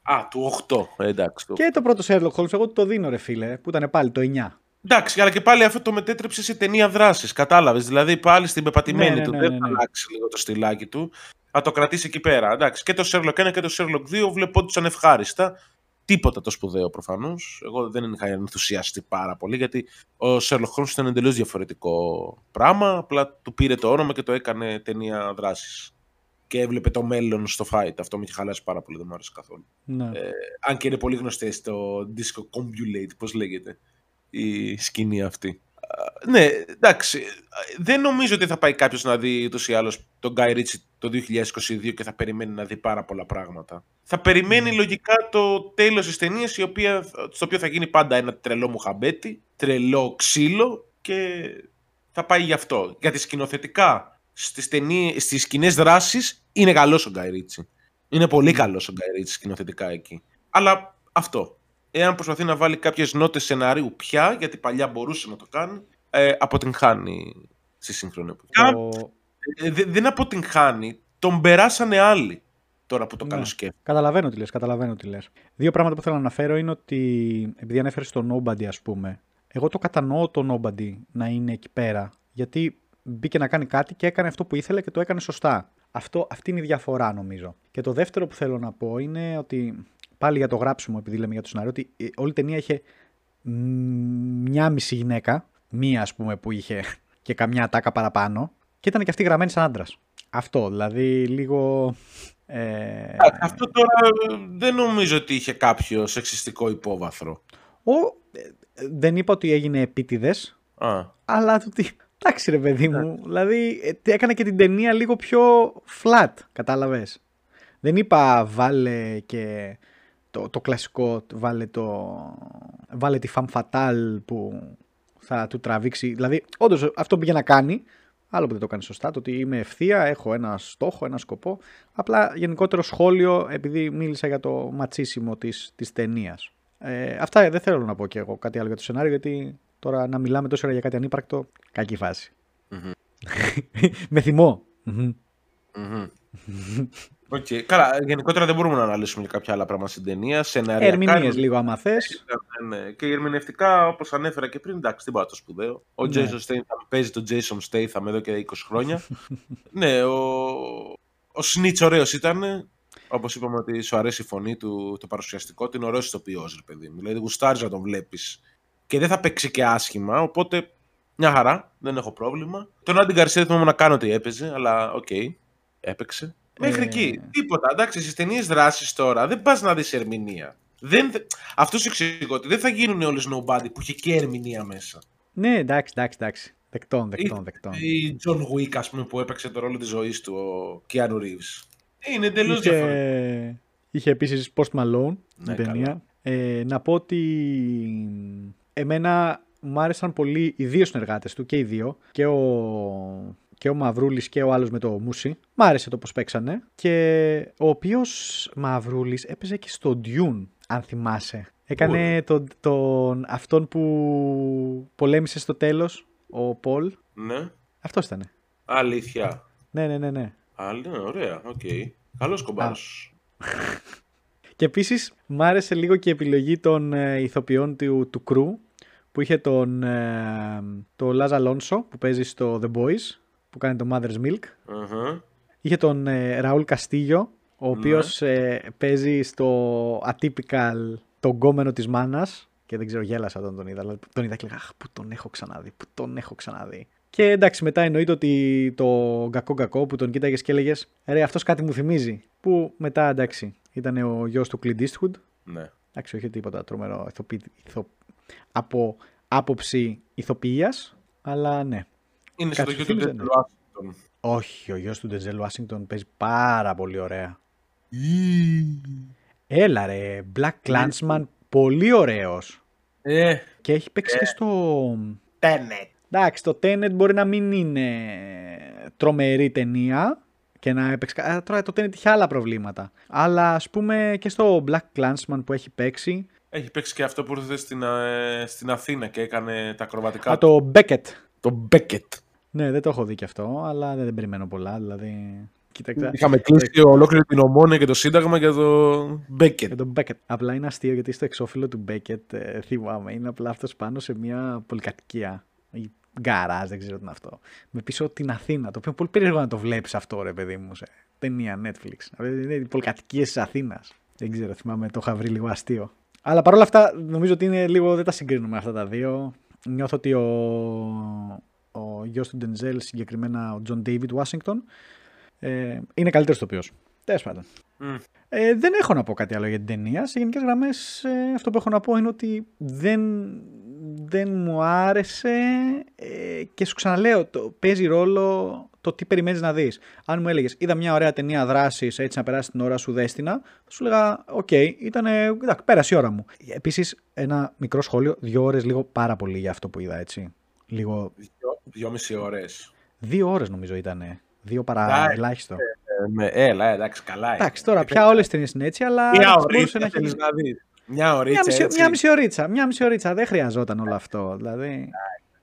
Α, του 8. Εντάξει. Και το πρώτο Sherlock Holmes, εγώ το δίνω ρε φίλε, που ήταν πάλι το 9. Εντάξει, αλλά και πάλι αυτό το μετέτρεψε σε ταινία δράσης. Κατάλαβες. Δηλαδή πάλι στην πεπατημένη ναι, ναι, του. Ναι, δεν θα αλλάξει λίγο το στυλάκι του θα το κρατήσει εκεί πέρα. Εντάξει, και το Sherlock 1 και το Sherlock 2 βλέπω ότι ήταν ευχάριστα. Τίποτα το σπουδαίο προφανώς. Εγώ δεν είχα ενθουσιαστεί πάρα πολύ γιατί ο Sherlock Holmes ήταν εντελώς διαφορετικό πράγμα. Απλά του πήρε το όνομα και το έκανε ταινία δράσης. Και έβλεπε το μέλλον στο fight. Αυτό με είχε χαλάσει πάρα πολύ, δεν μου άρεσε καθόλου. Ναι. Ε, αν και είναι πολύ γνωστές το Disco Combulate, πώς λέγεται η σκηνή αυτή ναι, εντάξει. Δεν νομίζω ότι θα πάει κάποιος να δει ούτως ή άλλως τον Guy Ritchie το 2022 και θα περιμένει να δει πάρα πολλά πράγματα. Θα περιμένει mm. λογικά το τέλος της ταινίας, στο οποίο θα γίνει πάντα ένα τρελό μουχαμπέτι, τρελό ξύλο και θα πάει γι' αυτό. Γιατί σκηνοθετικά στις, ταινίες, στις σκηνές δράσεις είναι καλός ο Guy Ritchie. Είναι πολύ καλός ο Guy Ritchie σκηνοθετικά εκεί. Αλλά αυτό εάν προσπαθεί να βάλει κάποιες νότες σενάριου πια, γιατί παλιά μπορούσε να το κάνει, ε, αποτυγχάνει στη σύγχρονη εποχή. Ε, δεν αποτυγχάνει, τον περάσανε άλλοι τώρα που το ναι. σκέφτομαι. Καταλαβαίνω τι λες, καταλαβαίνω τι λες. Δύο πράγματα που θέλω να αναφέρω είναι ότι, επειδή ανέφερες το Nobody ας πούμε, εγώ το κατανοώ το Nobody να είναι εκεί πέρα, γιατί μπήκε να κάνει κάτι και έκανε αυτό που ήθελε και το έκανε σωστά. Αυτό, αυτή είναι η διαφορά νομίζω. Και το δεύτερο που θέλω να πω είναι ότι πάλι για το γράψιμο, επειδή λέμε για το σενάριο, ότι όλη η ταινία είχε μια μισή γυναίκα, μία ας πούμε που είχε και καμιά τάκα παραπάνω, και ήταν και αυτή γραμμένη σαν άντρας. Αυτό, δηλαδή λίγο. Ε... Αυτό τώρα δεν νομίζω ότι είχε κάποιο σεξιστικό υπόβαθρο. Ο, ε, δεν είπα ότι έγινε επίτηδες, αλλά ότι. Εντάξει ρε παιδί μου, ναι. δηλαδή ε, έκανε και την ταινία λίγο πιο flat, κατάλαβες. Δεν είπα βάλε και το, το κλασικό, βάλε, το, βάλε τη femme fatale που θα του τραβήξει. Δηλαδή, όντως αυτό πήγε να κάνει, άλλο που δεν το κάνει σωστά, το ότι είμαι ευθεία, έχω ένα στόχο, ένα σκοπό. Απλά γενικότερο σχόλιο, επειδή μίλησα για το ματσίσιμο της, της ταινίας. Ε, αυτά δεν θέλω να πω και εγώ κάτι άλλο για το σενάριο, γιατί τώρα να μιλάμε τόσο ώρα για κάτι ανύπαρκτο, κακή φάση. Με θυμό. Okay. Καλά, γενικότερα δεν μπορούμε να αναλύσουμε για κάποια άλλα πράγματα στην ταινία. Σενάρια. Ερμηνείες λίγο, άμα θες. Ναι, ναι. Και ερμηνευτικά, όπως ανέφερα και πριν, εντάξει, δεν πάει το σπουδαίο. Ο ναι. Jason Statham παίζει τον Jason Statham εδώ και 20 χρόνια. ναι, ο, ο Snitch ωραίος ήταν. Όπως είπαμε ότι σου αρέσει η φωνή του, το παρουσιαστικό του, είναι ωραίος ηθοποιός, ρε παιδί μου. Δηλαδή, γουστάρεις να τον βλέπεις. Και δεν θα παίξει και άσχημα, οπότε μια χαρά, δεν έχω πρόβλημα. Τον Άντι Γκαρσία δεν καν ότι έπαιζε, αλλά ok, okay, έπαιξε. Μέχρι ε... εκεί. Τίποτα. Εντάξει, στις ταινίες δράσης τώρα δεν πας να δεις ερμηνεία. Δεν... Αυτός σου εξηγώ ότι δεν θα γίνουν όλε nobody που έχει και ερμηνεία μέσα. Ναι, εντάξει, εντάξει, εντάξει. Δεκτών, δεκτών, δεκτών. Ή John Wick, ας πούμε, που έπαιξε το ρόλο της ζωής του, ο Keanu Reeves. Είναι εντελώς είχε... διαφορετικό. Είχε επίσης Post Malone ναι, ταινία. Ε, να πω ότι εμένα μου άρεσαν πολύ οι δύο συνεργάτες του και οι δύο. Και ο και ο Μαυρούλης και ο άλλος με το Μούσι. Μ' άρεσε το πώς παίξανε. Και ο οποίος Μαυρούλης έπαιζε και στο Dune, αν θυμάσαι. Έκανε τον, τον, αυτόν που πολέμησε στο τέλος, ο Πολ. Ναι. Αυτός ήταν. Αλήθεια. Ναι, ναι, ναι. ναι. Άλλη, ναι, ωραία, ok. Okay. Καλός κομπάρος. και επίσης μ' άρεσε λίγο και η επιλογή των ε, ηθοποιών του, του crew που είχε τον ε, το Λαζ Αλόνσο που παίζει στο The Boys που κάνει το Mother's Milk. uh Είχε τον ε, Ραούλ Καστίγιο, ο οποίος ναι. ε, παίζει στο atypical τον γκόμενο της μάνας και δεν ξέρω γέλασα όταν τον είδα, αλλά τον είδα και έλεγα που τον έχω ξαναδεί, που τον έχω ξαναδεί. Και εντάξει, μετά εννοείται ότι το κακό κακό που τον κοίταγες και έλεγες Ρε, αυτός κάτι μου θυμίζει. Που μετά εντάξει, ήταν ο γιος του Clint Eastwood. Ναι. Εντάξει, όχι τίποτα τρομερό ηθοποι, ηθο... από άποψη ηθοποιίας, αλλά ναι. Είναι στο γιο του Ντετζέλ Ουάσιγκτον. Όχι, ο γιος του Ντενζέλ Ουάσιγκτον παίζει πάρα πολύ ωραία. Έλα ρε, Black Clansman, πολύ ωραίος. Ε, και έχει παίξει ε. και στο... Tenet. Εντάξει, το Tenet μπορεί να μην είναι τρομερή ταινία και να έπαιξε... Τώρα το Tenet είχε άλλα προβλήματα. Αλλά ας πούμε και στο Black Clansman που έχει παίξει... Έχει παίξει και αυτό που ήρθε στην, ε, στην Αθήνα και έκανε τα ακροβατικά. Α, το Beckett. Το Beckett. Ναι, δεν το έχω δει κι αυτό, αλλά δεν, δεν περιμένω πολλά. Δηλαδή, κοίταξε. Είχαμε κλείσει ολόκληρη την ομόνια και το Σύνταγμα για το Μπέκετ. Για τον Μπέκετ. Απλά είναι αστείο γιατί στο εξώφυλλο του Μπέκετ, ε, θυμάμαι, είναι απλά αυτός πάνω σε μια πολυκατοικία. Ή γκαράζ, δεν ξέρω τι είναι αυτό. Με πίσω την Αθήνα. Το οποίο είναι πολύ περίεργο να το βλέπεις αυτό, ρε παιδί μου, σε ταινία Netflix. Δηλαδή είναι οι πολυκατοικίες της Αθήνας. Δεν ξέρω, θυμάμαι, το είχα βρει λίγο αστείο. Αλλά παρόλα αυτά, νομίζω ότι είναι λίγο, δεν τα συγκρίνουμε αυτά τα δύο. Νιώθω ότι ο, ο γιος του Ντενζέλ, συγκεκριμένα ο Τζον Ντέιβιντ Ουάσιγκτον, ε, είναι καλύτερος τοπίο. Τέλος πάντων. Mm. Ε, δεν έχω να πω κάτι άλλο για την ταινία. Σε γενικές γραμμές, ε, αυτό που έχω να πω είναι ότι δεν, δεν μου άρεσε ε, και σου ξαναλέω, το, παίζει ρόλο το τι περιμένεις να δεις. Αν μου έλεγες, είδα μια ωραία ταινία δράσης έτσι να περάσει την ώρα σου δέστηνα, σου έλεγα, οκ, okay, ήταν. πέρασε η ώρα μου. Επίσης, ένα μικρό σχόλιο, δύο ώρες λίγο πάρα πολύ για αυτό που είδα, έτσι. Λίγο... Δυο, μισή ώρες. Δύο ώρες νομίζω ήταν. Δύο παρά ελάχιστο. Ε, με, έλα, εντάξει, καλά είναι. Εντάξει, τώρα πια όλες οι ταινίες είναι έτσι, αλλά. Μια ωρίτσα να έχει να δεις. Μια ωρίτσα. Μια μισή, μια μισή ωρίτσα. Μια μισή ωρίτσα. Δεν χρειαζόταν όλο αυτό. Δηλαδή.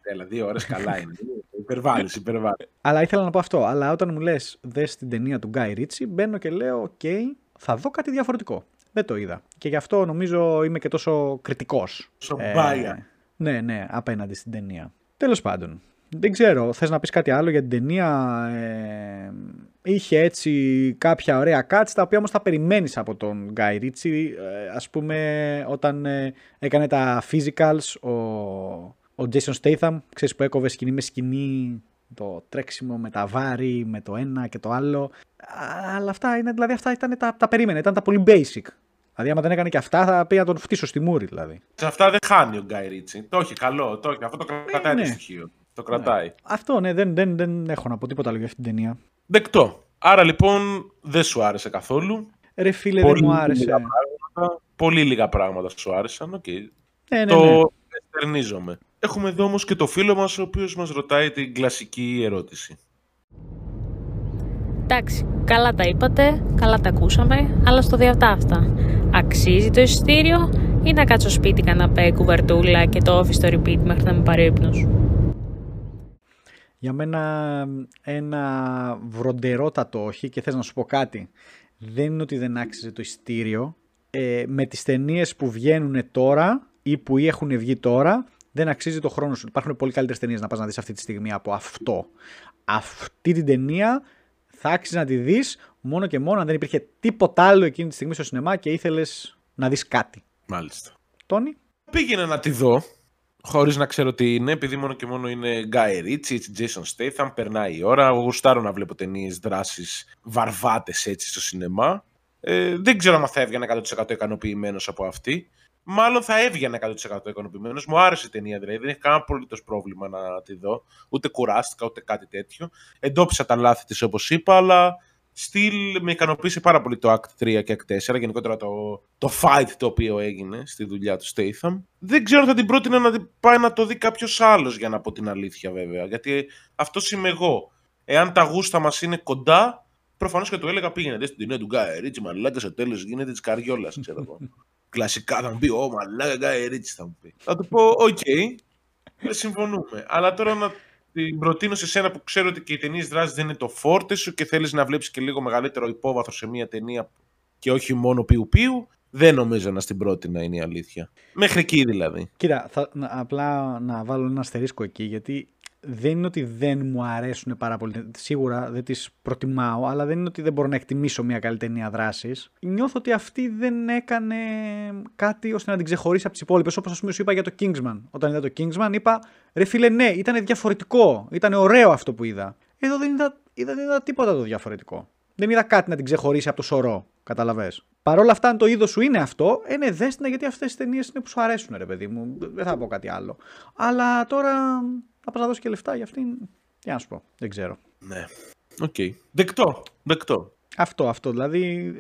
Έλα, δύο ώρες καλά είναι. υπερβάλλεις, υπερβάλλεις. Αλλά ήθελα να πω αυτό. Αλλά όταν μου λες, δες την ταινία του Γκάι Ρίτσι, μπαίνω και λέω, οκ, θα δω κάτι διαφορετικό. Δεν το είδα. Και γι' αυτό νομίζω είμαι και τόσο κριτικός. Σομπάια. Ε, ναι, ναι, απέναντι στην ταινία. Τέλος πάντων. Δεν ξέρω, θες να πεις κάτι άλλο για την ταινία; Ε, είχε έτσι κάποια ωραία cuts, τα οποία όμως τα περιμένεις από τον Guy Ritchie. Ε, ας πούμε, όταν ε, έκανε τα physicals, ο, ο Jason Statham, ξέρεις που έκοβε σκηνή με σκηνή, το τρέξιμο με τα βάρη, με το ένα και το άλλο. Αλλά αυτά, είναι, δηλαδή, αυτά ήταν τα, τα περίμενε, ήταν τα πολύ basic. Δηλαδή, άμα δεν έκανε και αυτά, θα πήγα να τον φτύσω στη μούρη, δηλαδή. Σε αυτά δεν χάνει ο Γκάι Ρίτσι. Το έχει καλό, το έχει. Αυτό το κρατάει ναι. το στοιχείο. Το κρατάει. Ναι. Αυτό, ναι, δεν, δεν, δεν έχω να πω τίποτα άλλο για αυτή την ταινία. Δεκτό. Άρα λοιπόν δεν σου άρεσε καθόλου. Ρε φίλε, Πολύ δεν μου άρεσε. πράγματα. Πολύ λίγα πράγματα σου άρεσαν. Οκ. Ναι, ναι, το ναι. ενστερνίζομαι. Έχουμε εδώ όμως και το φίλο μας ο οποίος μας ρωτάει την κλασική ερώτηση. Εντάξει, καλά τα είπατε, καλά τα ακούσαμε, αλλά στο διά ταύτα. Αξίζει το εισιτήριο ή να κάτσω σπίτι καναπέ, κουβερτούλα και το office στο repeat μέχρι να με πάρει ο ύπνος. Για μένα ένα βροντερότατο όχι και θες να σου πω κάτι. Δεν είναι ότι δεν άξιζε το ειστήριο. Ε, με τις ταινίες που βγαίνουν τώρα ή που ή έχουν βγει τώρα δεν αξίζει το χρόνο σου. Υπάρχουν πολύ καλύτερες ταινίες να πας να δεις αυτή τη στιγμή από αυτό. Αυτή την ταινία θα άξιζε να τη δεις μόνο και μόνο αν δεν υπήρχε τίποτα άλλο εκείνη τη στιγμή στο σινεμά και ήθελες να δεις κάτι. Μάλιστα. Τόνι; Πήγαινα να τη δω, χωρίς να ξέρω τι είναι, επειδή μόνο και μόνο είναι Guy Ritchie, έτσι, Jason Statham, περνάει η ώρα. Εγώ γουστάρω να βλέπω ταινίες δράσεις βαρβάτες έτσι στο σινεμά. Ε, δεν ξέρω αν θα έβγαινε 100% ικανοποιημένος από αυτή. Μάλλον θα έβγαινε 100% ικανοποιημένος. Μου άρεσε η ταινία δηλαδή. Δεν έχει κανένα απολύτως πρόβλημα να τη δω. Ούτε κουράστηκα, ούτε κάτι τέτοιο. Εντόπισα τα λάθη της όπως είπα, αλλά Still με ικανοποίησε πάρα πολύ το Act 3 και Act 4, γενικότερα το, το fight το οποίο έγινε στη δουλειά του Statham. Δεν ξέρω αν θα την πρότεινα να την πάει να το δει κάποιος άλλος για να πω την αλήθεια βέβαια. Γιατί αυτό είμαι εγώ. Εάν τα γούστα μας είναι κοντά, προφανώς θα του έλεγα πήγαινε δες την ταινία του Γκάι Ρίτσι, μαλάκα στο τέλος γίνεται της καριόλας, ξέρω εγώ. Κλασικά θα μου πει, Ω μαλάκα Γκάι Ρίτσι θα μου πει. Θα του πω, Οκ, δεν συμφωνούμε. Αλλά τώρα να την προτείνω σε σένα που ξέρω ότι και οι ταινίες δράσης δεν είναι το φόρτε σου και θέλεις να βλέπεις και λίγο μεγαλύτερο υπόβαθρο σε μια ταινία και όχι μόνο πιου-πιου, δεν νομίζω να στην πρότεινα είναι η αλήθεια. Μέχρι εκεί δηλαδή. Κοίτα, θα, να, απλά να βάλω ένα αστερίσκο εκεί, γιατί δεν είναι ότι δεν μου αρέσουν πάρα πολύ. Σίγουρα δεν τις προτιμάω, αλλά δεν είναι ότι δεν μπορώ να εκτιμήσω μια καλή ταινία δράσης. Νιώθω ότι αυτή δεν έκανε κάτι ώστε να την ξεχωρίσει από τις υπόλοιπες. Όπως ας πούμε σου είπα για το Kingsman. Όταν είδα το Kingsman, είπα ρε φίλε, ναι, ήταν διαφορετικό. Ήταν ωραίο αυτό που είδα. Εδώ δεν είδα, είδα, δεν είδα τίποτα το διαφορετικό. Δεν είδα κάτι να την ξεχωρίσει από το σωρό. Καταλαβέ. Παρ' όλα αυτά, αν το είδος σου είναι αυτό, ε, ναι, δέστηνα γιατί αυτές τι ταινίες είναι που σου αρέσουν, ρε παιδί μου. Δεν θα πω κάτι άλλο. Αλλά τώρα θα πας να δώσεις και λεφτά για αυτήν. Τι να σου πω, δεν ξέρω. Ναι. Οκ. Okay. Δεκτό. Δεκτό. Αυτό, αυτό. Δηλαδή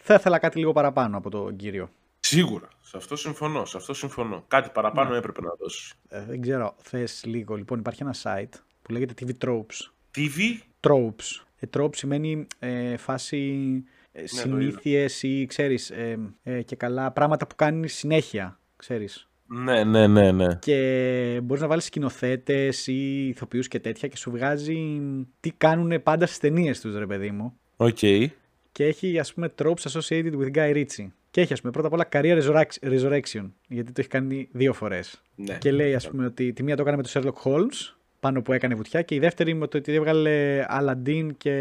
θα ήθελα κάτι λίγο παραπάνω από τον κύριο. Σίγουρα. Σε αυτό συμφωνώ. Σε αυτό συμφωνώ. Κάτι παραπάνω ναι. έπρεπε να δώσεις. Ε, δεν ξέρω. Θες λίγο. Λοιπόν, υπάρχει ένα site που λέγεται TV Tropes. TV? Tropes. Ε, tropes σημαίνει ε, φάση ε, ναι, συνήθειες ή ξέρεις ε, ε, και καλά πράγματα που κάνεις συνέχεια, ξέρεις. Ναι, ναι, ναι, ναι. Και μπορείς να βάλεις σκηνοθέτες ή ηθοποιούς και τέτοια και σου βγάζει τι κάνουν πάντα στις ταινίες τους, ρε παιδί μου. Οκ. Okay. Και έχει, ας πούμε, tropes associated with Guy Ritchie. Και έχει, ας πούμε, πρώτα απ' όλα career resurrection, γιατί το έχει κάνει δύο φορές. Ναι. Και λέει, ας πούμε, ότι τη μία το έκανε με τον Sherlock Holmes, πάνω που έκανε βουτιά, και η δεύτερη με το ότι έβγαλε Aladdin και...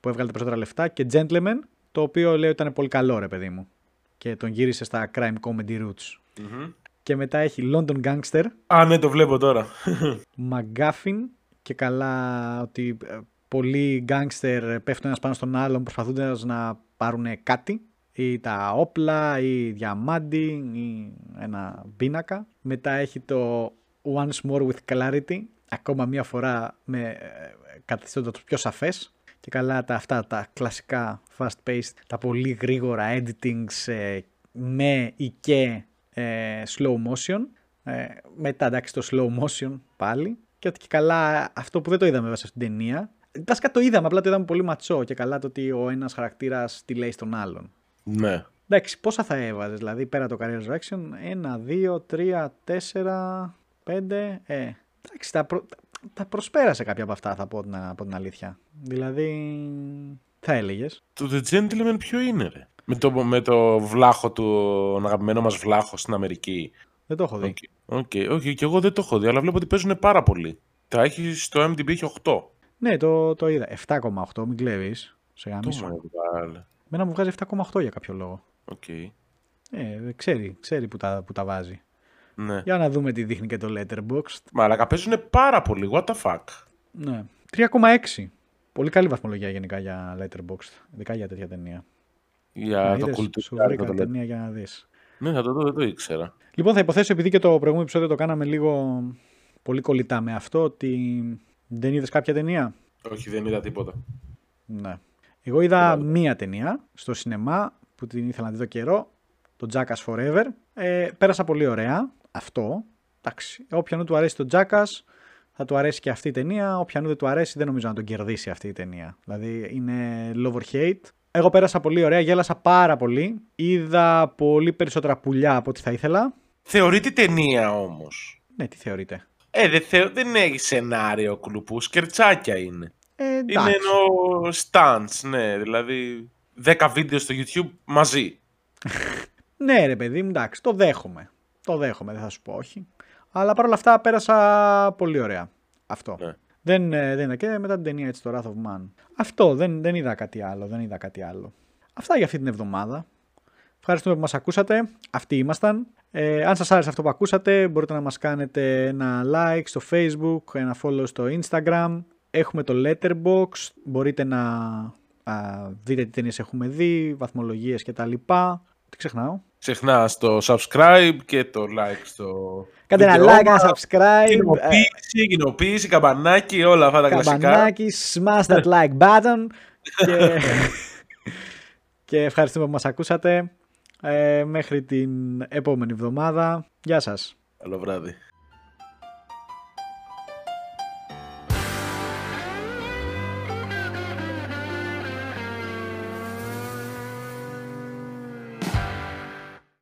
που έβγαλε τα περισσότερα λεφτά, και Gentleman, το οποίο λέει ότι ήταν πολύ καλό, ρε παιδί μου. Και τον γύρισε στα crime comedy roots. Mm-hmm. Και μετά έχει London Gangster. Α, ναι, το βλέπω τώρα. McGuffin και καλά ότι πολλοί γκάγκστερ πέφτουν ένας πάνω στον άλλον προσπαθούνται να πάρουν κάτι ή τα όπλα ή διαμάντι ή ένα πίνακα. Μετά έχει το Once More with Clarity, ακόμα μία φορά με καθιστώντας το πιο σαφές. Και καλά τα αυτά τα κλασικά fast paced, τα πολύ γρήγορα editings ε, με ή και ε, slow motion. Ε, μετά εντάξει το slow motion πάλι. Και ότι και καλά αυτό που δεν το είδαμε μέσα στην ταινία. Βασικά το είδαμε, απλά το είδαμε πολύ ματσό και καλά το ότι ο ένας χαρακτήρας τι λέει στον άλλον. Ναι. Εντάξει, πόσα θα έβαζες, δηλαδή πέρα το career resurrection, 1, 2, 3, 4, 5, ε, εντάξει, τα, προ, τα προσπέρασε κάποια από αυτά θα πω την, από την αλήθεια. Δηλαδή, θα έλεγες. Το The Gentleman ποιο είναι ρε; Με το, με το βλάχο του, τον αγαπημένο μας βλάχο στην Αμερική. Δεν το έχω δει. Οκ, okay. okay, και εγώ δεν το έχω δει, αλλά βλέπω ότι παίζουν πάρα πολύ. Τα έχει στο IMDb έχει 8. Ναι, το, το είδα. 7,8, μην κλέβεις. Σε γαμήσω. Το Μένα μου βγάζει 7,8 για κάποιο λόγο. Okay. Ε, ξέρει, ξέρει που τα, που τα βάζει. Ναι. Για να δούμε τι δείχνει και το Letterboxd. Μαλακα παίζουν πάρα πολύ, what the fuck; Ναι. 3,6. Πολύ καλή βαθμολογία γενικά για Letterboxd, ειδικά για τέτοια ταινία. Για το κουλτούρα. Σου βρήκα ταινία για να δεις. Ναι, θα το δω, δεν το ήξερα. Λοιπόν, θα υποθέσω επειδή και το προηγούμενο επεισόδιο το κάναμε λίγο πολύ κολλητά με αυτό, ότι δεν είδες κάποια ταινία; Όχι, δεν είδα τίποτα. Ναι. Εγώ είδα μία ταινία στο σινεμά που την ήθελα να δει το καιρό. Το Jackass Forever. Ε, πέρασα πολύ ωραία. Αυτό. Εντάξει. Όποιον του αρέσει το Jackass, θα του αρέσει και αυτή η ταινία. Όποιον δεν του αρέσει, δεν νομίζω να τον κερδίσει αυτή η ταινία. Δηλαδή είναι love or hate. Εγώ πέρασα πολύ ωραία, γέλασα πάρα πολύ. Είδα πολύ περισσότερα πουλιά από ό,τι θα ήθελα. Θεωρείται ταινία όμως; Ναι, τι θεωρείτε; Ε, δεν, θεω... δεν έχει σενάριο κλουπούς, σκερτσάκια είναι. Ε, Είναι εντάξει. εννοώ stunts, ναι, δηλαδή 10 βίντεο στο YouTube μαζί. Ναι, ρε παιδί μου, εντάξει, το δέχομαι. Το δέχομαι, δεν θα σου πω όχι. Αλλά παρόλα αυτά πέρασα πολύ ωραία. Αυτό. Ναι. Δεν, ε, δεν είδα και μετά την ταινία έτσι το Wrath of Man. Αυτό, δεν, δεν είδα κάτι άλλο, δεν είδα κάτι άλλο. Αυτά για αυτή την εβδομάδα. Ευχαριστούμε που μας ακούσατε. Αυτοί ήμασταν. Ε, αν σας άρεσε αυτό που ακούσατε, μπορείτε να μας κάνετε ένα like στο facebook, ένα follow στο instagram. Έχουμε το letterbox, μπορείτε να α, δείτε τι ταινίες έχουμε δει, βαθμολογίες κτλ. Τι ξεχνάω; Ξεχνά το subscribe και το like στο. Κάντε ένα βίντεο like, ένα μας. subscribe, ε, Κοινοποίηση, κοινοποίηση, καμπανάκι, όλα αυτά τα κλασικά. καμπανάκι, smash that like button και, και ευχαριστούμε που μας ακούσατε. Ε, μέχρι την επόμενη εβδομάδα. Γεια σας. Καλό βράδυ.